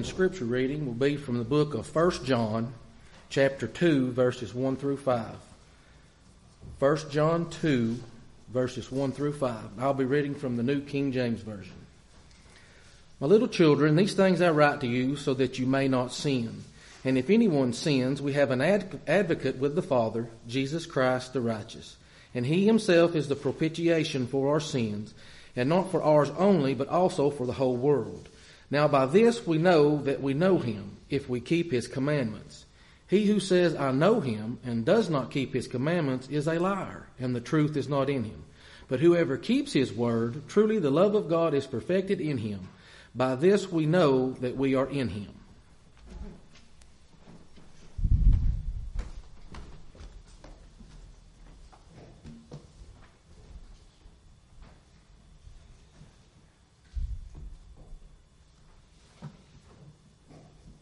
And scripture reading will be from the book of 1 John, chapter 2, verses 1 through 5. 1 John 2, verses 1 through 5. I'll be reading from the New King James Version. My little children, these things I write to you so that you may not sin. And if anyone sins, we have an ad- advocate with the Father, Jesus Christ the righteous. And he himself is the propitiation for our sins, and not for ours only, but also for the whole world. Now by this we know that we know him, if we keep his commandments. He who says, I know him, and does not keep his commandments is a liar, and the truth is not in him. But whoever keeps his word, truly the love of God is perfected in him. By this we know that we are in him.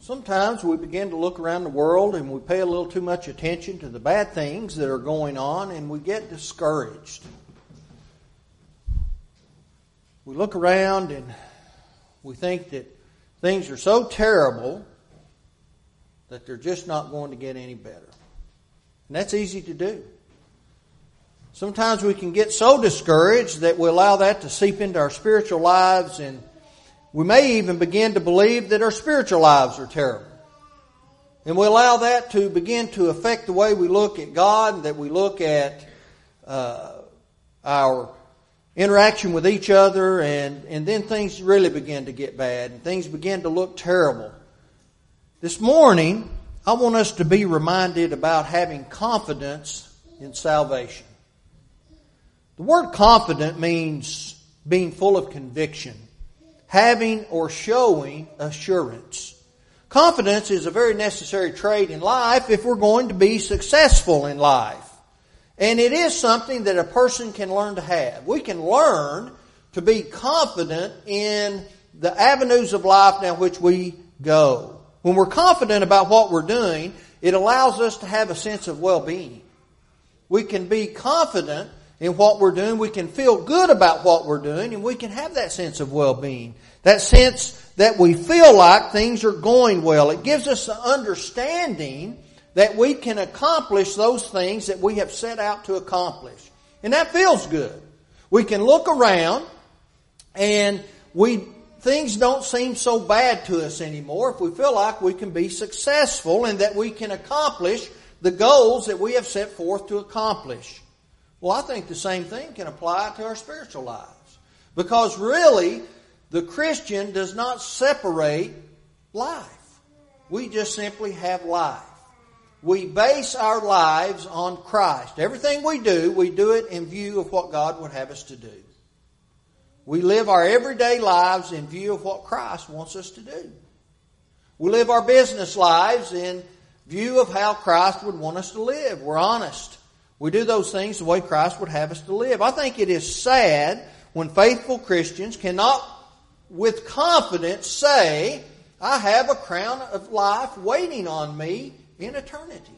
Sometimes we begin to look around the world and we pay a little too much attention to the bad things that are going on and we get discouraged. We look around and we think that things are so terrible that they're just not going to get any better. And that's easy to do. Sometimes we can get so discouraged that we allow that to seep into our spiritual lives and we may even begin to believe that our spiritual lives are terrible. And we allow that to begin to affect the way we look at God and that we look at uh, our interaction with each other, and, and then things really begin to get bad and things begin to look terrible. This morning, I want us to be reminded about having confidence in salvation. The word confident means being full of conviction having or showing assurance. Confidence is a very necessary trait in life if we're going to be successful in life. And it is something that a person can learn to have. We can learn to be confident in the avenues of life down which we go. When we're confident about what we're doing, it allows us to have a sense of well-being. We can be confident in what we're doing. We can feel good about what we're doing and we can have that sense of well-being. That sense that we feel like things are going well. It gives us the understanding that we can accomplish those things that we have set out to accomplish. And that feels good. We can look around and we things don't seem so bad to us anymore if we feel like we can be successful and that we can accomplish the goals that we have set forth to accomplish. Well, I think the same thing can apply to our spiritual lives. Because really, the Christian does not separate life. We just simply have life. We base our lives on Christ. Everything we do, we do it in view of what God would have us to do. We live our everyday lives in view of what Christ wants us to do. We live our business lives in view of how Christ would want us to live. We're honest. We do those things the way Christ would have us to live. I think it is sad when faithful Christians cannot with confidence say, I have a crown of life waiting on me in eternity.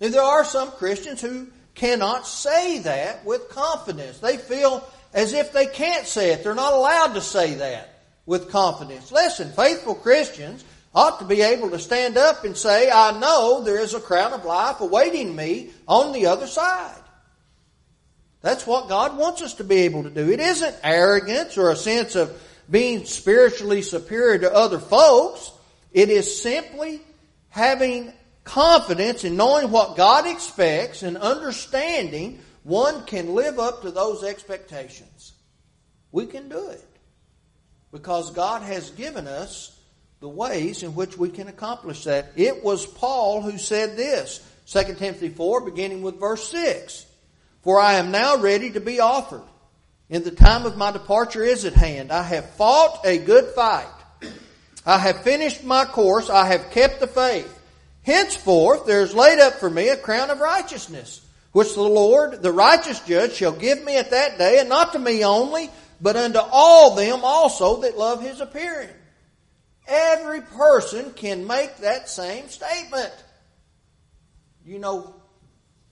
And there are some Christians who cannot say that with confidence. They feel as if they can't say it. They're not allowed to say that with confidence. Listen, faithful Christians ought to be able to stand up and say, I know there is a crown of life awaiting me on the other side. That's what God wants us to be able to do. It isn't arrogance or a sense of being spiritually superior to other folks. It is simply having confidence in knowing what God expects and understanding one can live up to those expectations. We can do it because God has given us the ways in which we can accomplish that. It was Paul who said this, 2 Timothy 4, beginning with verse 6. For I am now ready to be offered, and the time of my departure is at hand. I have fought a good fight. I have finished my course. I have kept the faith. Henceforth there is laid up for me a crown of righteousness, which the Lord, the righteous judge, shall give me at that day, and not to me only, but unto all them also that love his appearing. Every person can make that same statement. You know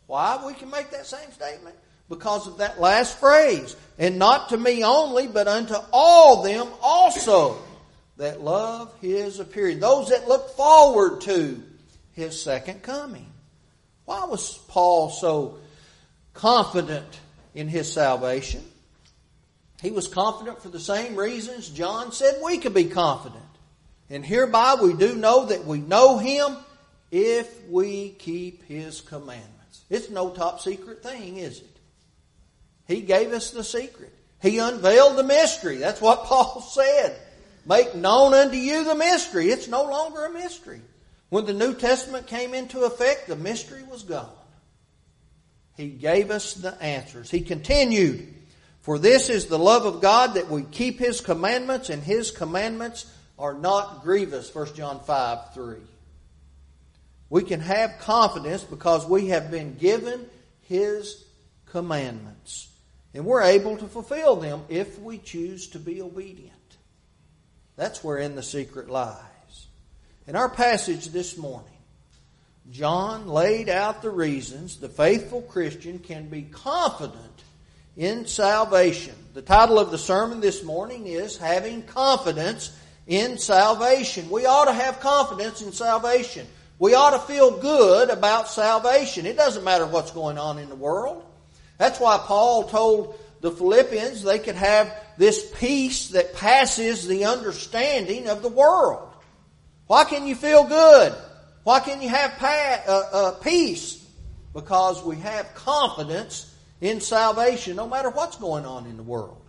why we can make that same statement? Because of that last phrase. And not to me only, but unto all them also that love his appearing, those that look forward to his second coming. Why was Paul so confident in his salvation? He was confident for the same reasons John said we could be confident. And hereby we do know that we know him if we keep his commandments. It's no top secret thing, is it? He gave us the secret. He unveiled the mystery. That's what Paul said. Make known unto you the mystery. It's no longer a mystery. When the New Testament came into effect, the mystery was gone. He gave us the answers. He continued, For this is the love of God that we keep His commandments, and His commandments are not grievous. 1 John 5 3. We can have confidence because we have been given His commandments. And we're able to fulfill them if we choose to be obedient. That's wherein the secret lies. In our passage this morning, John laid out the reasons the faithful Christian can be confident in salvation. The title of the sermon this morning is Having Confidence in Salvation. We ought to have confidence in salvation. We ought to feel good about salvation. It doesn't matter what's going on in the world. That's why Paul told the Philippians they could have this peace that passes the understanding of the world. Why can you feel good? Why can you have uh, uh, peace? Because we have confidence in salvation no matter what's going on in the world.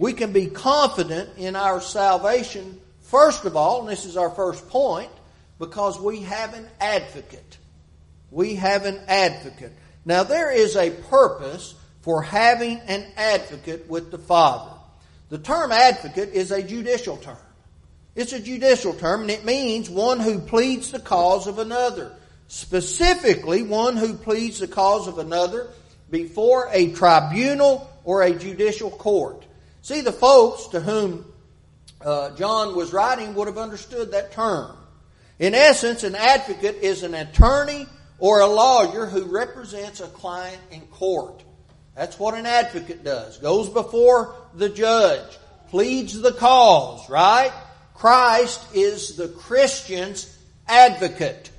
We can be confident in our salvation, first of all, and this is our first point, because we have an advocate. We have an advocate. Now, there is a purpose for having an advocate with the Father. The term advocate is a judicial term. It's a judicial term, and it means one who pleads the cause of another. Specifically, one who pleads the cause of another before a tribunal or a judicial court. See, the folks to whom uh, John was writing would have understood that term. In essence, an advocate is an attorney or a lawyer who represents a client in court. That's what an advocate does. Goes before the judge, pleads the cause, right? Christ is the Christian's advocate.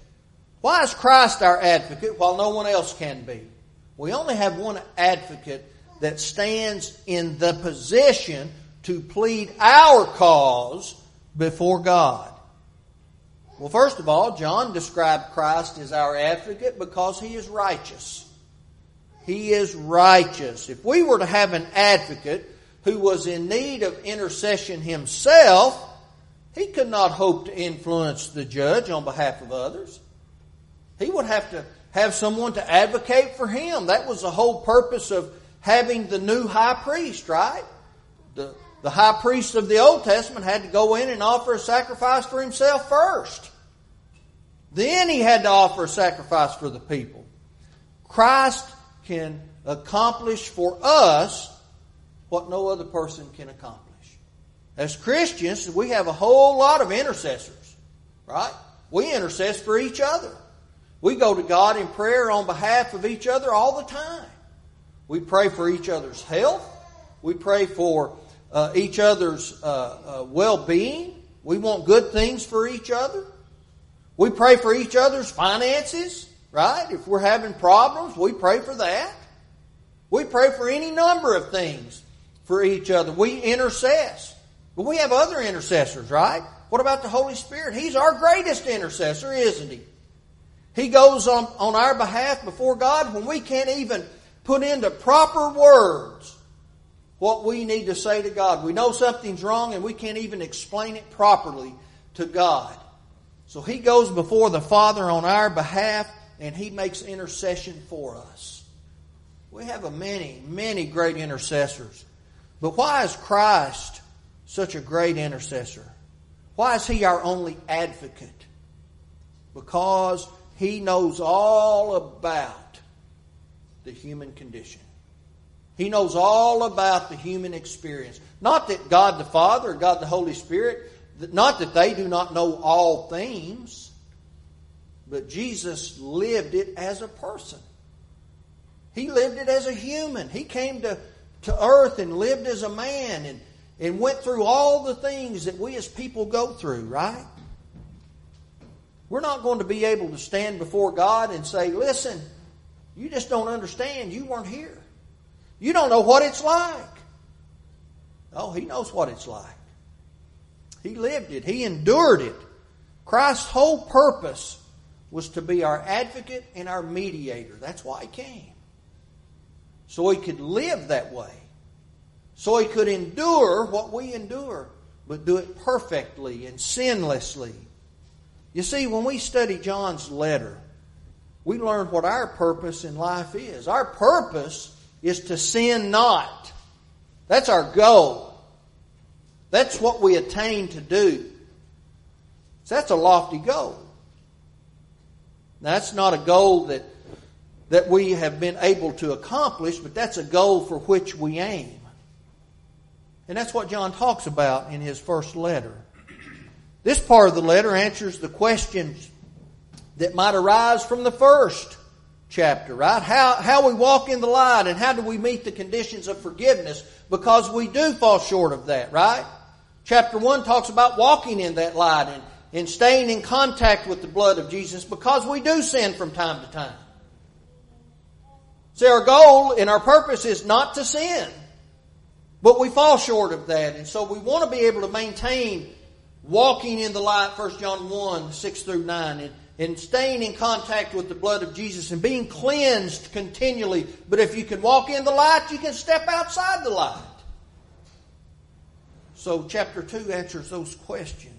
Why is Christ our advocate while no one else can be? We only have one advocate that stands in the position to plead our cause before God. Well, first of all, John described Christ as our advocate because he is righteous. He is righteous. If we were to have an advocate who was in need of intercession himself, he could not hope to influence the judge on behalf of others. He would have to have someone to advocate for him. That was the whole purpose of having the new high priest, right? The, the high priest of the Old Testament had to go in and offer a sacrifice for himself first. Then he had to offer a sacrifice for the people. Christ can accomplish for us what no other person can accomplish. As Christians, we have a whole lot of intercessors, right? We intercess for each other. We go to God in prayer on behalf of each other all the time. We pray for each other's health. We pray for uh, each other's uh, uh, well being. We want good things for each other. We pray for each other's finances, right? If we're having problems, we pray for that. We pray for any number of things for each other. We intercess. But we have other intercessors, right? What about the Holy Spirit? He's our greatest intercessor, isn't he? He goes on, on our behalf before God when we can't even put into proper words what we need to say to God. We know something's wrong and we can't even explain it properly to God. So he goes before the Father on our behalf and he makes intercession for us. We have a many, many great intercessors. But why is Christ such a great intercessor? Why is he our only advocate? Because he knows all about the human condition. He knows all about the human experience. Not that God the Father or God the Holy Spirit not that they do not know all things, but Jesus lived it as a person. He lived it as a human. He came to, to earth and lived as a man. And, and went through all the things that we as people go through, right? We're not going to be able to stand before God and say, listen, you just don't understand. You weren't here. You don't know what it's like. Oh, He knows what it's like. He lived it. He endured it. Christ's whole purpose was to be our advocate and our mediator. That's why He came. So He could live that way. So He could endure what we endure, but do it perfectly and sinlessly. You see, when we study John's letter, we learn what our purpose in life is. Our purpose is to sin not. That's our goal. That's what we attain to do. So that's a lofty goal. Now, that's not a goal that, that we have been able to accomplish, but that's a goal for which we aim. And that's what John talks about in his first letter. This part of the letter answers the questions that might arise from the first chapter, right? How, how we walk in the light and how do we meet the conditions of forgiveness because we do fall short of that, right? Chapter 1 talks about walking in that light and, and staying in contact with the blood of Jesus because we do sin from time to time. See, our goal and our purpose is not to sin, but we fall short of that. And so we want to be able to maintain walking in the light, 1 John 1, 6 through 9, and, and staying in contact with the blood of Jesus and being cleansed continually. But if you can walk in the light, you can step outside the light. So, chapter 2 answers those questions.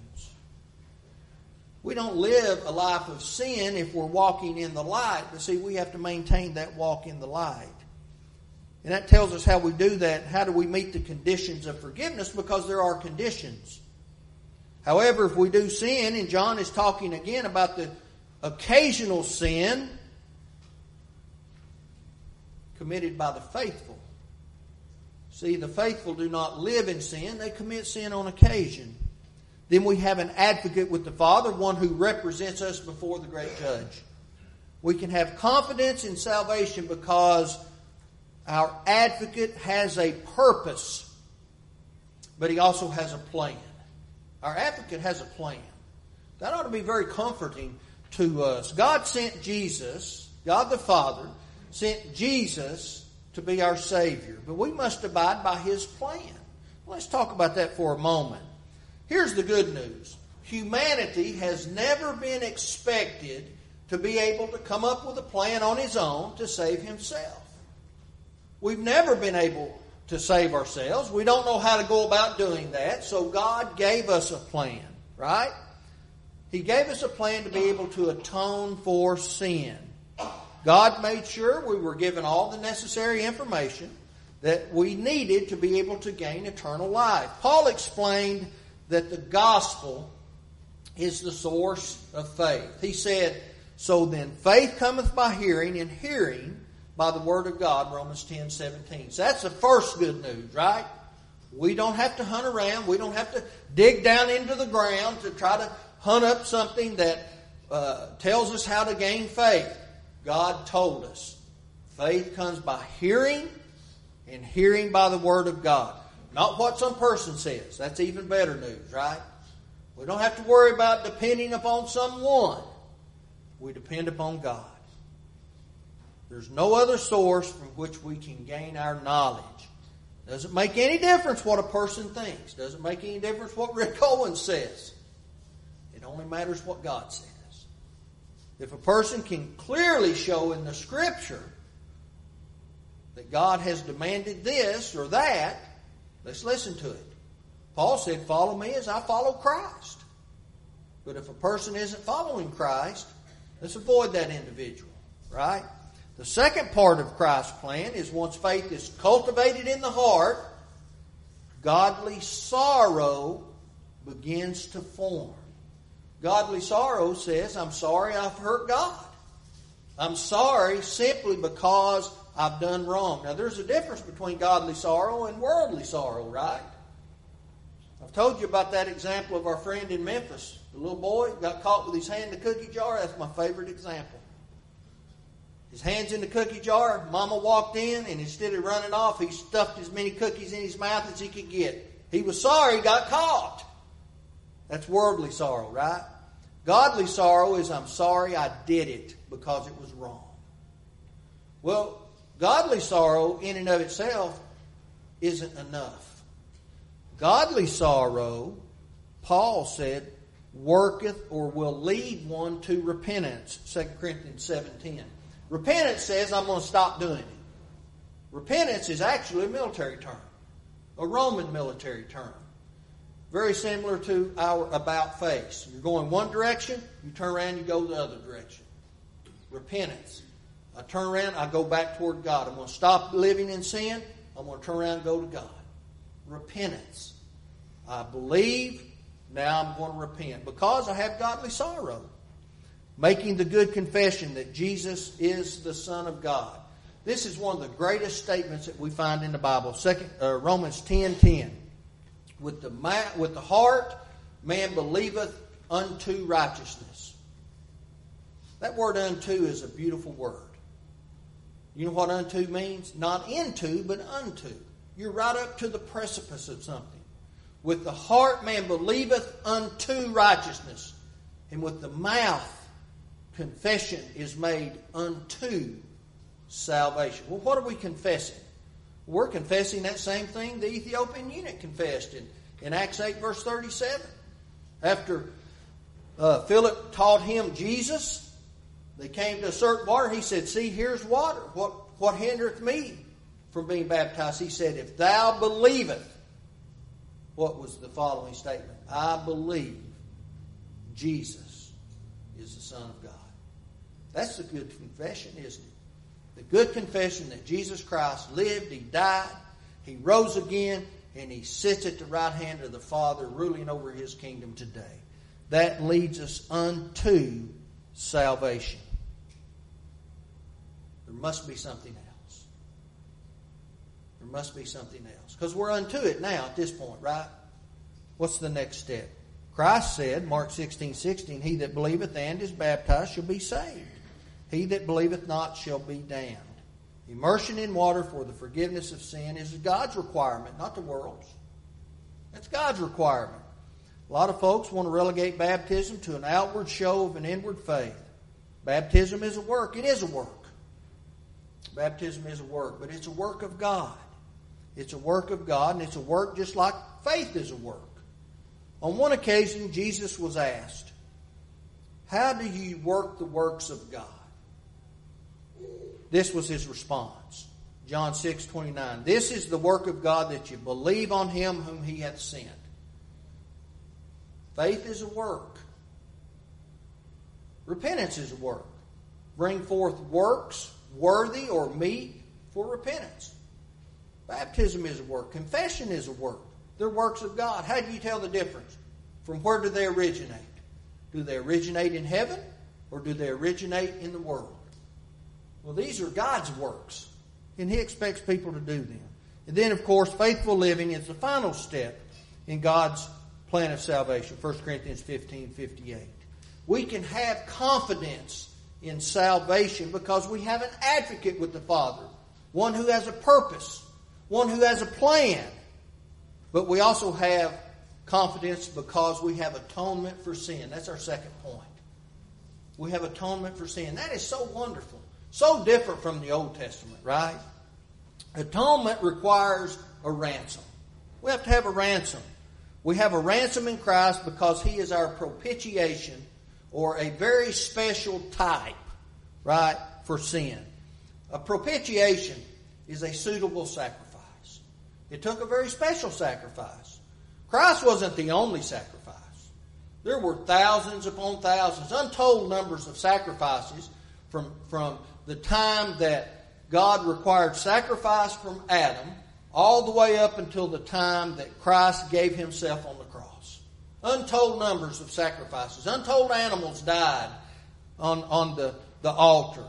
We don't live a life of sin if we're walking in the light, but see, we have to maintain that walk in the light. And that tells us how we do that. How do we meet the conditions of forgiveness? Because there are conditions. However, if we do sin, and John is talking again about the occasional sin committed by the faithful. See, the faithful do not live in sin, they commit sin on occasion. Then we have an advocate with the Father, one who represents us before the great judge. We can have confidence in salvation because our advocate has a purpose, but he also has a plan. Our advocate has a plan. That ought to be very comforting to us. God sent Jesus, God the Father, sent Jesus to be our Savior. But we must abide by His plan. Let's talk about that for a moment. Here's the good news humanity has never been expected to be able to come up with a plan on his own to save himself. We've never been able to save ourselves. We don't know how to go about doing that, so God gave us a plan, right? He gave us a plan to be able to atone for sin. God made sure we were given all the necessary information that we needed to be able to gain eternal life. Paul explained that the gospel is the source of faith. He said, So then faith cometh by hearing, and hearing by the Word of God, Romans 10 17. So that's the first good news, right? We don't have to hunt around. We don't have to dig down into the ground to try to hunt up something that uh, tells us how to gain faith. God told us. Faith comes by hearing, and hearing by the Word of God. Not what some person says. That's even better news, right? We don't have to worry about depending upon someone. We depend upon God. There's no other source from which we can gain our knowledge. Doesn't make any difference what a person thinks. Doesn't make any difference what Rick Owens says. It only matters what God says. If a person can clearly show in the Scripture that God has demanded this or that, let's listen to it. Paul said, Follow me as I follow Christ. But if a person isn't following Christ, let's avoid that individual, right? The second part of Christ's plan is once faith is cultivated in the heart, godly sorrow begins to form. Godly sorrow says, I'm sorry I've hurt God. I'm sorry simply because I've done wrong. Now, there's a difference between godly sorrow and worldly sorrow, right? I've told you about that example of our friend in Memphis. The little boy got caught with his hand in the cookie jar. That's my favorite example his hands in the cookie jar. Mama walked in, and instead of running off, he stuffed as many cookies in his mouth as he could get He was sorry he got caught. That's worldly sorrow, right? Godly sorrow is I'm sorry I did it because it was wrong. Well, godly sorrow in and of itself isn't enough. Godly sorrow, Paul said, worketh or will lead one to repentance. 2 Corinthians 7.10. Repentance says I'm going to stop doing it. Repentance is actually a military term, a Roman military term. Very similar to our about face. You're going one direction, you turn around, you go the other direction. Repentance. I turn around, I go back toward God. I'm going to stop living in sin. I'm going to turn around and go to God. Repentance. I believe, now I'm going to repent because I have godly sorrow. Making the good confession that Jesus is the Son of God. This is one of the greatest statements that we find in the Bible. Second, uh, Romans 10 10. With the, with the heart, man believeth unto righteousness. That word unto is a beautiful word. You know what unto means? Not into, but unto. You're right up to the precipice of something. With the heart, man believeth unto righteousness. And with the mouth, confession is made unto salvation. Well, what are we confessing? We're confessing that same thing the Ethiopian eunuch confessed in, in Acts 8, verse 37. After uh, Philip taught him Jesus, they came to a certain water. He said, See, here's water. What, what hindereth me from being baptized? He said, If thou believest, what was the following statement? I believe Jesus is the Son of God. That's a good confession, isn't it? The good confession that Jesus Christ lived, He died, He rose again, and He sits at the right hand of the Father, ruling over His kingdom today. That leads us unto salvation. There must be something else. There must be something else. Because we're unto it now at this point, right? What's the next step? Christ said, Mark 16, 16, He that believeth and is baptized shall be saved. He that believeth not shall be damned. Immersion in water for the forgiveness of sin is God's requirement, not the world's. That's God's requirement. A lot of folks want to relegate baptism to an outward show of an inward faith. Baptism is a work. It is a work. Baptism is a work, but it's a work of God. It's a work of God, and it's a work just like faith is a work. On one occasion, Jesus was asked, How do you work the works of God? This was his response. John 6 29. This is the work of God that you believe on him whom he hath sent. Faith is a work. Repentance is a work. Bring forth works worthy or meet for repentance. Baptism is a work. Confession is a work. They're works of God. How do you tell the difference? From where do they originate? Do they originate in heaven or do they originate in the world? Well, these are God's works, and He expects people to do them. And then, of course, faithful living is the final step in God's plan of salvation. 1 Corinthians 15 58. We can have confidence in salvation because we have an advocate with the Father, one who has a purpose, one who has a plan. But we also have confidence because we have atonement for sin. That's our second point. We have atonement for sin. That is so wonderful. So different from the Old Testament, right? Atonement requires a ransom. We have to have a ransom. We have a ransom in Christ because He is our propitiation or a very special type, right, for sin. A propitiation is a suitable sacrifice. It took a very special sacrifice. Christ wasn't the only sacrifice. There were thousands upon thousands, untold numbers of sacrifices from, from the time that God required sacrifice from Adam all the way up until the time that Christ gave himself on the cross. Untold numbers of sacrifices. Untold animals died on, on the, the altar.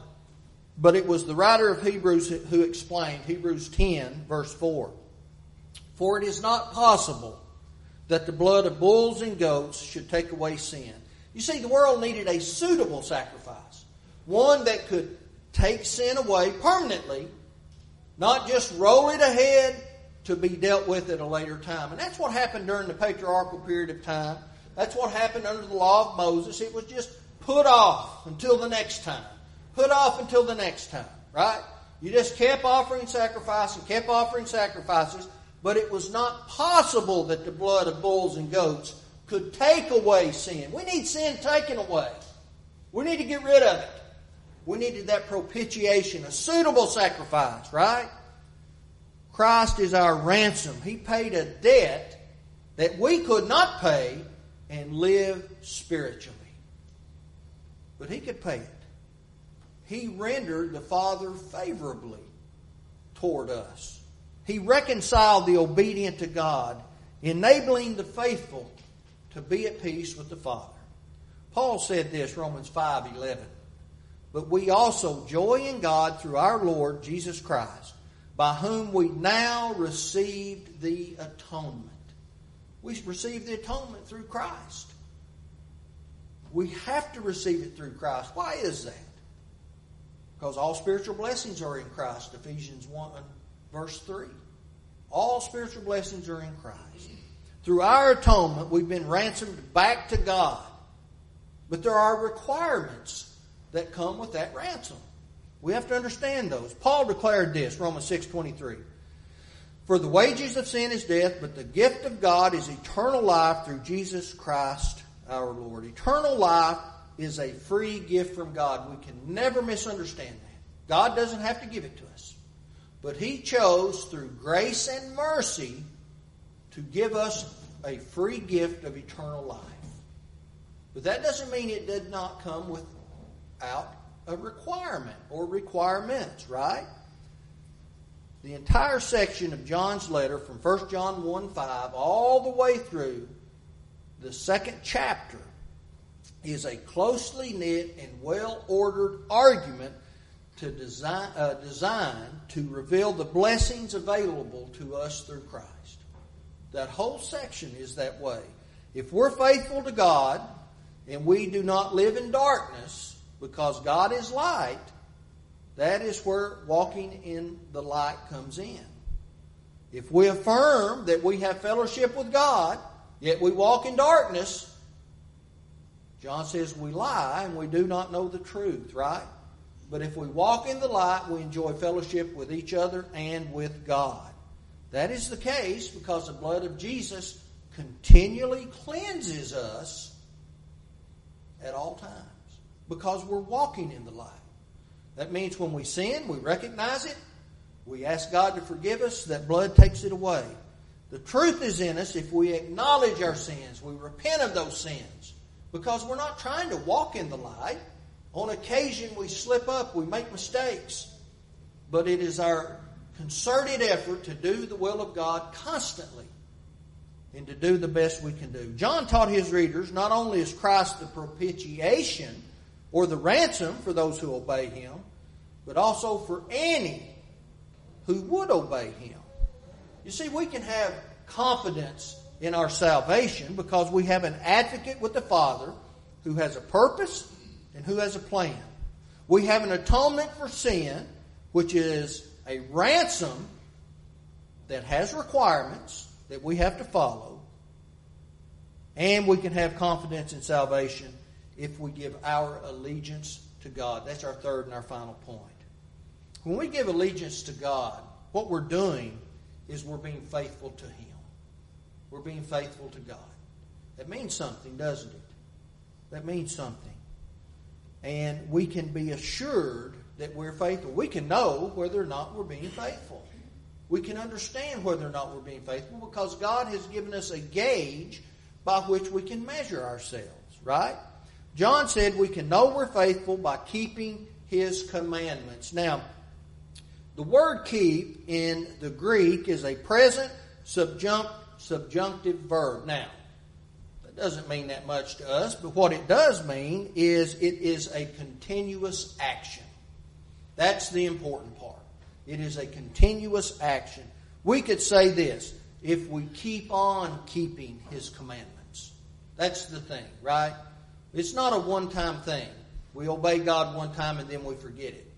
But it was the writer of Hebrews who explained, Hebrews 10, verse 4. For it is not possible that the blood of bulls and goats should take away sin. You see, the world needed a suitable sacrifice, one that could take sin away permanently, not just roll it ahead to be dealt with at a later time. And that's what happened during the patriarchal period of time. That's what happened under the law of Moses. It was just put off until the next time. Put off until the next time, right? You just kept offering sacrifice and kept offering sacrifices, but it was not possible that the blood of bulls and goats could take away sin. We need sin taken away. We need to get rid of it. We needed that propitiation, a suitable sacrifice, right? Christ is our ransom. He paid a debt that we could not pay and live spiritually. But He could pay it. He rendered the Father favorably toward us. He reconciled the obedient to God, enabling the faithful to be at peace with the Father. Paul said this, Romans 5 11. But we also joy in God through our Lord Jesus Christ, by whom we now received the atonement. We received the atonement through Christ. We have to receive it through Christ. Why is that? Because all spiritual blessings are in Christ, Ephesians 1, verse 3. All spiritual blessings are in Christ. Through our atonement, we've been ransomed back to God. But there are requirements that come with that ransom. We have to understand those. Paul declared this, Romans 6:23. For the wages of sin is death, but the gift of God is eternal life through Jesus Christ our Lord. Eternal life is a free gift from God. We can never misunderstand that. God doesn't have to give it to us. But He chose through grace and mercy to give us a free gift of eternal life. But that doesn't mean it did not come without a requirement or requirements, right? The entire section of John's letter from 1 John 1 5 all the way through the second chapter is a closely knit and well ordered argument to design, uh, designed to reveal the blessings available to us through Christ. That whole section is that way. If we're faithful to God and we do not live in darkness because God is light, that is where walking in the light comes in. If we affirm that we have fellowship with God, yet we walk in darkness, John says we lie and we do not know the truth, right? But if we walk in the light, we enjoy fellowship with each other and with God. That is the case because the blood of Jesus continually cleanses us at all times because we're walking in the light. That means when we sin, we recognize it, we ask God to forgive us, that blood takes it away. The truth is in us if we acknowledge our sins, we repent of those sins because we're not trying to walk in the light. On occasion, we slip up, we make mistakes, but it is our concerted effort to do the will of God constantly and to do the best we can do. John taught his readers not only is Christ the propitiation or the ransom for those who obey him, but also for any who would obey him. You see, we can have confidence in our salvation because we have an advocate with the Father who has a purpose and who has a plan. We have an atonement for sin, which is a ransom that has requirements that we have to follow, and we can have confidence in salvation if we give our allegiance to God. That's our third and our final point. When we give allegiance to God, what we're doing is we're being faithful to Him. We're being faithful to God. That means something, doesn't it? That means something. And we can be assured that we're faithful. We can know whether or not we're being faithful. We can understand whether or not we're being faithful because God has given us a gauge by which we can measure ourselves, right? John said we can know we're faithful by keeping his commandments. Now, the word keep in the Greek is a present subjunct, subjunctive verb. Now, that doesn't mean that much to us, but what it does mean is it is a continuous action. That's the important part. It is a continuous action. We could say this if we keep on keeping His commandments. That's the thing, right? It's not a one time thing. We obey God one time and then we forget it.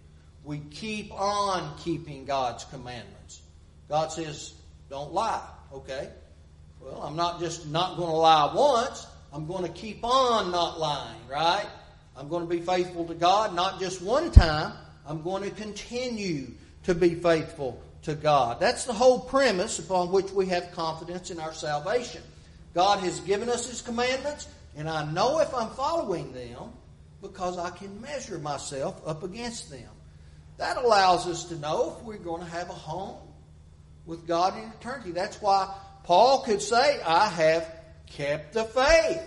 We keep on keeping God's commandments. God says, don't lie. Okay? Well, I'm not just not going to lie once. I'm going to keep on not lying, right? I'm going to be faithful to God not just one time. I'm going to continue to be faithful to God. That's the whole premise upon which we have confidence in our salvation. God has given us His commandments, and I know if I'm following them because I can measure myself up against them. That allows us to know if we're going to have a home with God in eternity. That's why Paul could say, I have kept the faith.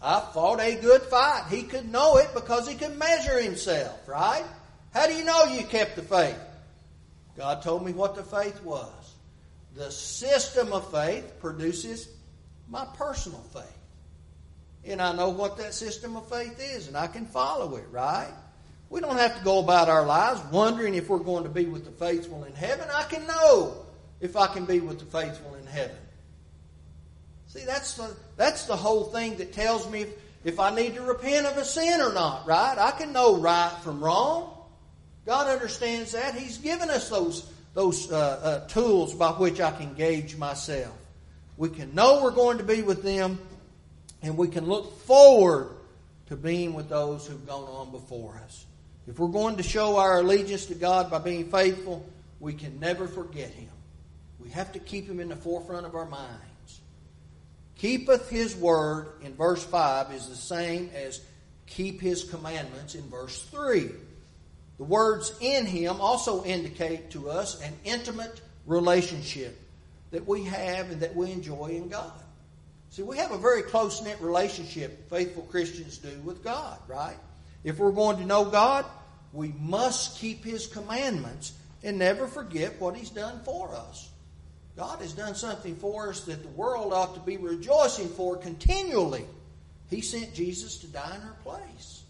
I fought a good fight. He could know it because he could measure himself, right? How do you know you kept the faith? God told me what the faith was. The system of faith produces my personal faith. And I know what that system of faith is, and I can follow it, right? We don't have to go about our lives wondering if we're going to be with the faithful in heaven. I can know if I can be with the faithful in heaven. See, that's the, that's the whole thing that tells me if, if I need to repent of a sin or not, right? I can know right from wrong. God understands that. He's given us those, those uh, uh, tools by which I can gauge myself. We can know we're going to be with them, and we can look forward to being with those who've gone on before us. If we're going to show our allegiance to God by being faithful, we can never forget Him. We have to keep Him in the forefront of our minds. Keepeth His word in verse 5 is the same as keep His commandments in verse 3. The words in Him also indicate to us an intimate relationship that we have and that we enjoy in God. See, we have a very close knit relationship, faithful Christians do, with God, right? If we're going to know God, we must keep His commandments and never forget what He's done for us. God has done something for us that the world ought to be rejoicing for continually. He sent Jesus to die in our place.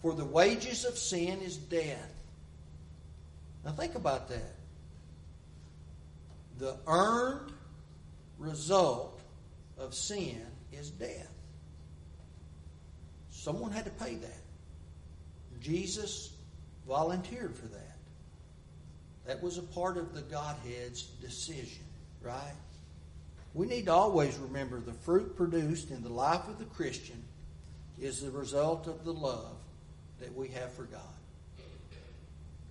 For the wages of sin is death. Now think about that. The earned result of sin is death. Someone had to pay that. Jesus volunteered for that. That was a part of the Godhead's decision, right? We need to always remember the fruit produced in the life of the Christian is the result of the love that we have for God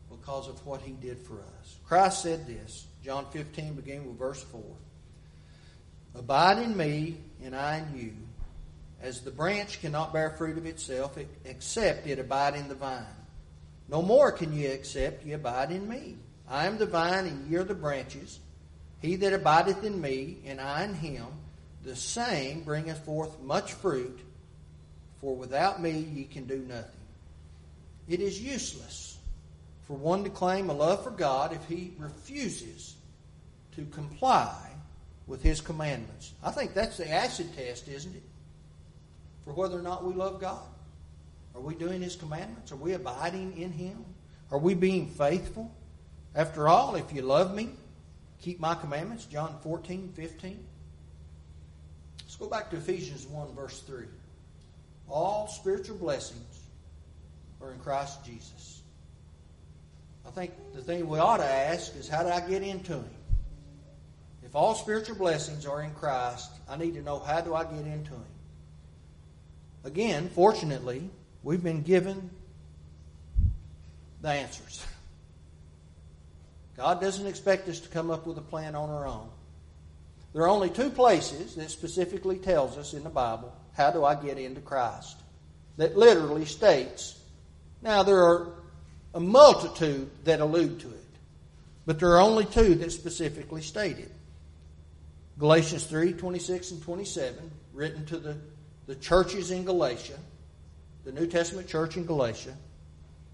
because of what he did for us. Christ said this, John 15, beginning with verse 4 Abide in me, and I in you, as the branch cannot bear fruit of itself except it abide in the vine. No more can ye except ye abide in me. I am the vine, and ye are the branches. He that abideth in me, and I in him, the same bringeth forth much fruit, for without me ye can do nothing. It is useless for one to claim a love for God if he refuses to comply with his commandments. I think that's the acid test, isn't it? For whether or not we love God. Are we doing his commandments? Are we abiding in him? Are we being faithful? After all, if you love me, keep my commandments. John 14, 15. Let's go back to Ephesians 1, verse 3. All spiritual blessings are in Christ Jesus. I think the thing we ought to ask is how do I get into Him? If all spiritual blessings are in Christ, I need to know how do I get into Him? Again, fortunately, we've been given the answers. God doesn't expect us to come up with a plan on our own. There are only two places that specifically tells us in the Bible, how do I get into Christ? That literally states. Now there are a multitude that allude to it, but there are only two that specifically state it. Galatians 3, 26 and 27, written to the, the churches in Galatia, the New Testament church in Galatia,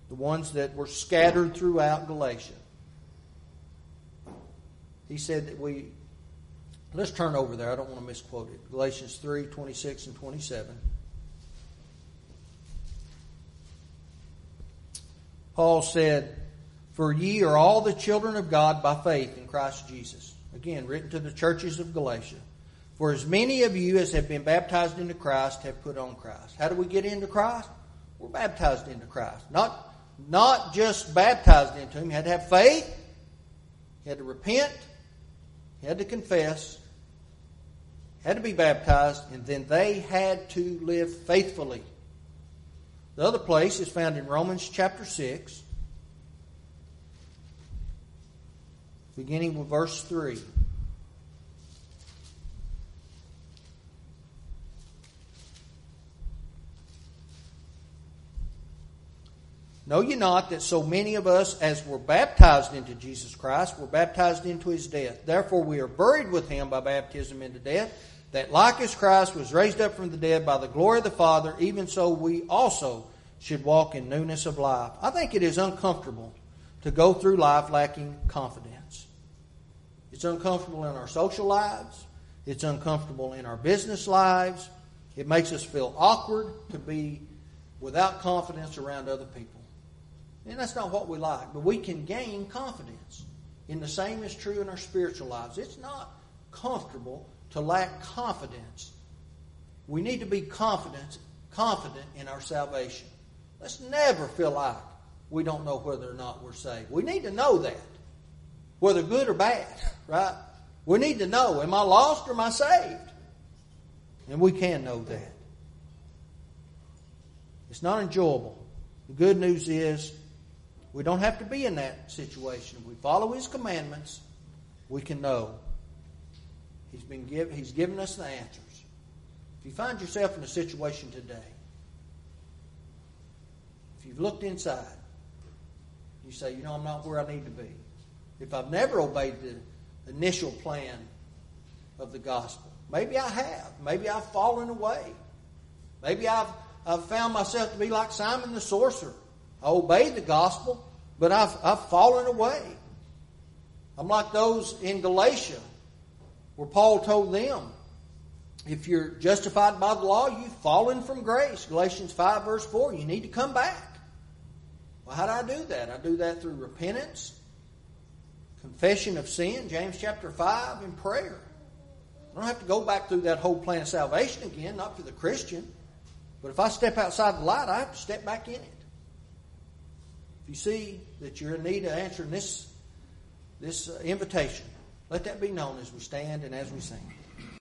the ones that were scattered throughout Galatia he said that we, let's turn over there. I don't want to misquote it. Galatians 3 26 and 27. Paul said, For ye are all the children of God by faith in Christ Jesus. Again, written to the churches of Galatia. For as many of you as have been baptized into Christ have put on Christ. How do we get into Christ? We're baptized into Christ. Not, not just baptized into Him. You had to have faith. You had to repent. he had to confess, had to be baptized, and then they had to live faithfully. The other place is found in Romans chapter 6, beginning with verse 3. Know ye not that so many of us as were baptized into Jesus Christ were baptized into his death? Therefore we are buried with him by baptism into death, that like as Christ was raised up from the dead by the glory of the Father, even so we also should walk in newness of life. I think it is uncomfortable to go through life lacking confidence. It's uncomfortable in our social lives. It's uncomfortable in our business lives. It makes us feel awkward to be without confidence around other people. And that's not what we like, but we can gain confidence. And the same is true in our spiritual lives. It's not comfortable to lack confidence. We need to be confident, confident in our salvation. Let's never feel like we don't know whether or not we're saved. We need to know that, whether good or bad, right? We need to know, am I lost or am I saved? And we can know that. It's not enjoyable. The good news is we don't have to be in that situation. If we follow His commandments, we can know He's been give, He's given us the answers. If you find yourself in a situation today, if you've looked inside, you say, you know, I'm not where I need to be. If I've never obeyed the initial plan of the gospel, maybe I have. Maybe I've fallen away. Maybe I've, I've found myself to be like Simon the sorcerer. I obeyed the gospel, but I've, I've fallen away. I'm like those in Galatia where Paul told them, if you're justified by the law, you've fallen from grace. Galatians 5, verse 4, you need to come back. Well, how do I do that? I do that through repentance, confession of sin, James chapter 5, and prayer. I don't have to go back through that whole plan of salvation again, not for the Christian. But if I step outside the light, I have to step back in it. If you see that you're in need of answering this, this uh, invitation, let that be known as we stand and as we sing.